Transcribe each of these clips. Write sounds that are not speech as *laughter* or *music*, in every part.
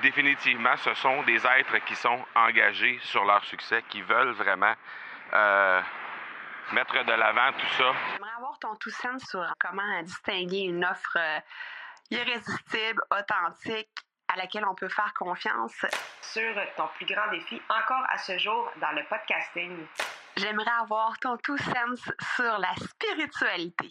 définitivement, ce sont des êtres qui sont engagés sur leur succès, qui veulent vraiment euh, mettre de l'avant tout ça. J'aimerais avoir ton tout sens sur comment distinguer une offre euh, irrésistible, authentique, à laquelle on peut faire confiance. Sur ton plus grand défi encore à ce jour dans le podcasting. J'aimerais avoir ton tout sens sur la spiritualité.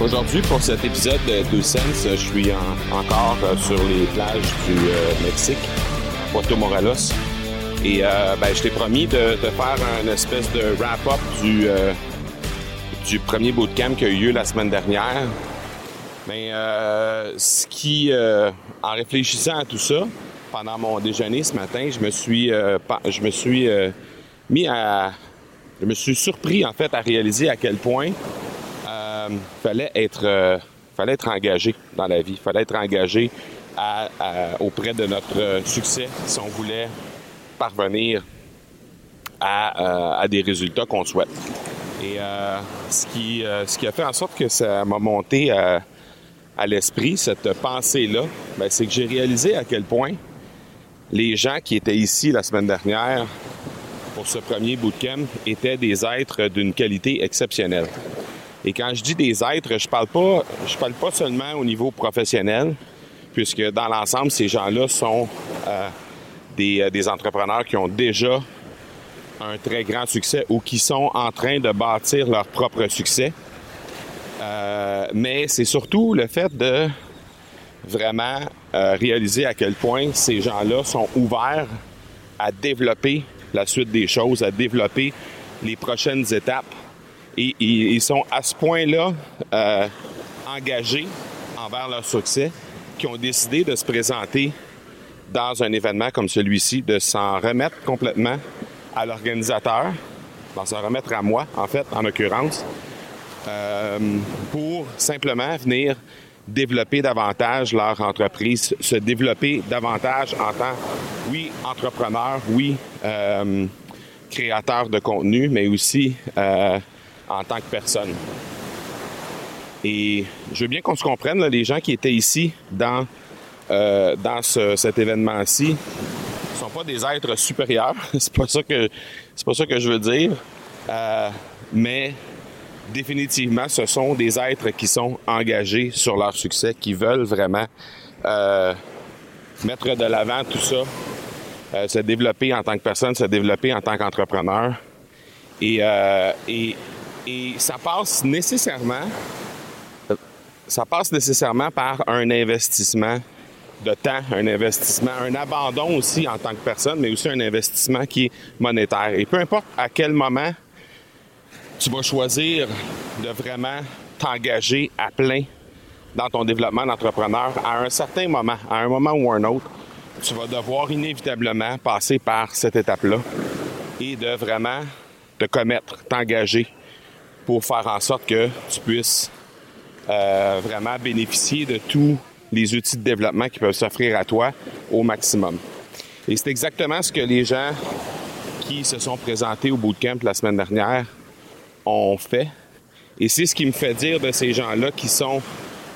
Aujourd'hui, pour cet épisode de Two Sense, je suis en- encore euh, sur les plages du euh, Mexique, Puerto Morelos. Et euh, ben, je t'ai promis de, faire une espèce de wrap-up du, premier bootcamp qui a eu lieu la semaine dernière. Mais ce qui, en réfléchissant à tout ça, pendant mon déjeuner ce matin, je me suis, je me suis mis à, je me suis surpris en fait à réaliser à quel point euh, fallait être, euh, fallait être engagé dans la vie, fallait être engagé auprès de notre euh, succès si on voulait parvenir à, euh, des résultats qu'on souhaite. Et ce, qui, a fait en sorte que ça m'a monté à, à l'esprit, cette pensée-là, ben, c'est que j'ai réalisé à quel point les gens qui étaient ici la semaine dernière pour ce premier bootcamp étaient des êtres d'une qualité exceptionnelle. Et quand je dis des êtres, je parle pas, je parle pas seulement au niveau professionnel, puisque dans l'ensemble, ces gens-là sont euh, des, euh, des entrepreneurs qui ont déjà un très grand succès ou qui sont en train de bâtir leur propre succès. Euh, mais c'est surtout le fait de vraiment réaliser à quel point ces gens-là sont ouverts à développer la suite des choses, à développer les prochaines étapes. Et ils sont à ce point-là euh, engagés envers leur succès qui ont décidé de se présenter dans un événement comme celui-ci, de s'en remettre complètement à l'organisateur, d'en s'en remettre à moi, en fait, en l'occurrence, euh, pour simplement venir développer davantage leur entreprise, se développer davantage en tant, oui, entrepreneur, oui, euh, créateur de contenu, mais aussi en tant que personne. Et je veux bien qu'on se comprenne, les gens qui étaient ici dans, euh, dans ce- cet événement-ci ne sont pas des êtres supérieurs. *laughs* c'est pas ça que c'est pas ça que je veux dire. Euh, mais définitivement, ce sont des êtres qui sont engagés sur leur succès, qui veulent vraiment euh, mettre de l'avant tout ça, se développer en tant que personne, se développer en tant qu'entrepreneur. Et, et ça passe nécessairement, ça passe nécessairement par un investissement de temps, un investissement, un abandon aussi en tant que personne, mais aussi un investissement qui est monétaire. Et peu importe à quel moment tu vas choisir de vraiment t'engager à plein dans ton développement d'entrepreneur, à un certain moment, à un moment ou un autre, tu vas devoir inévitablement passer par cette étape-là et de vraiment te commettre, t'engager pour faire en sorte que tu puisses euh, vraiment bénéficier de tous les outils de développement qui peuvent s'offrir à toi au maximum. Et c'est exactement ce que les gens qui se sont présentés au bootcamp la semaine dernière ont fait. Et c'est ce qui me fait dire de ces gens-là qui sont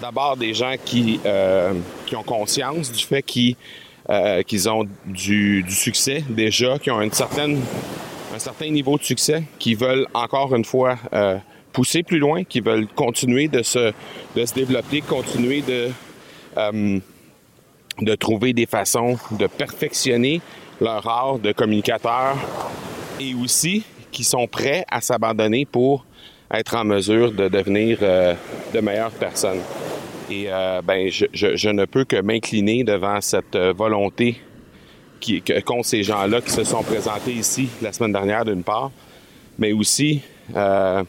d'abord des gens qui, euh, qui ont conscience du fait qu'ils euh, qu'ils ont du, du succès déjà, qui ont une certaine, un certain niveau de succès, qui veulent encore une fois euh, pousser plus loin, qui veulent continuer de se, de se développer, continuer de, euh, de trouver des façons de perfectionner leur art de communicateur et aussi qui sont prêts à s'abandonner pour être en mesure de devenir euh, de meilleures personnes. Et ben, je, je, ne peux que m'incliner devant cette volonté qui, qu'ont ces gens-là qui se sont présentés ici la semaine dernière d'une part, mais aussi euh,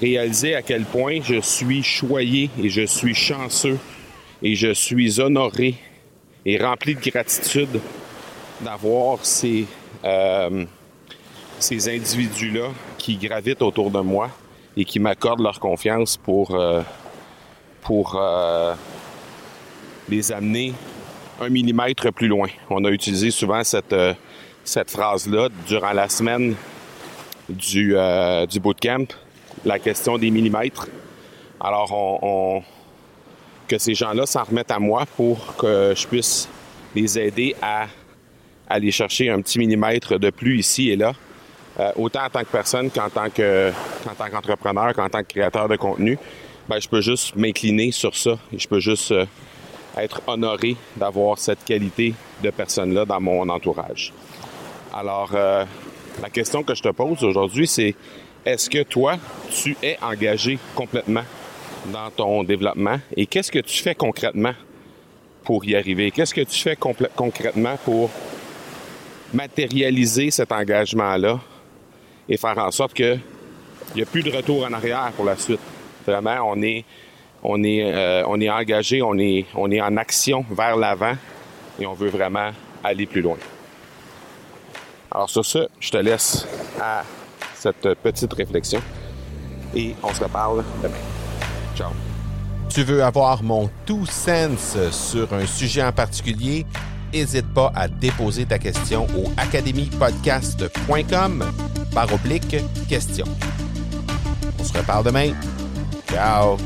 réaliser à quel point je suis choyé et je suis chanceux et je suis honoré et rempli de gratitude d'avoir ces, euh, ces individus-là qui gravitent autour de moi et qui m'accordent leur confiance pour, euh, pour les amener millimètre plus loin. On a utilisé souvent cette, cette phrase-là durant la semaine du, du bootcamp, la question des millimètres. Alors, que ces gens-là s'en remettent à moi pour que je puisse les aider à aller chercher un petit millimètre de plus ici et là, euh, autant en tant que personne qu'en tant que qu'en tant qu'entrepreneur, qu'en tant que créateur de contenu. Ben, je peux juste m'incliner sur ça je peux juste euh, être honoré d'avoir cette qualité de personne-là dans mon entourage. Alors, euh, la question que je te pose aujourd'hui, c'est est-ce que toi, tu es engagé complètement dans ton développement? Et qu'est-ce que tu fais concrètement pour y arriver? Qu'est-ce que tu fais concrètement pour matérialiser cet engagement-là et faire en sorte qu'il n'y a plus de retour en arrière pour la suite? Vraiment, on est, on est, euh, on est engagé, on est, est en action vers l'avant et on veut vraiment aller plus loin. Alors sur ce, je te laisse à cette petite réflexion et on se reparle demain. Ciao. Tu veux avoir mon tout sens sur un sujet en particulier? N'hésite pas à déposer ta question au academypodcast.com par oblique question. On se reparle demain. Ciao!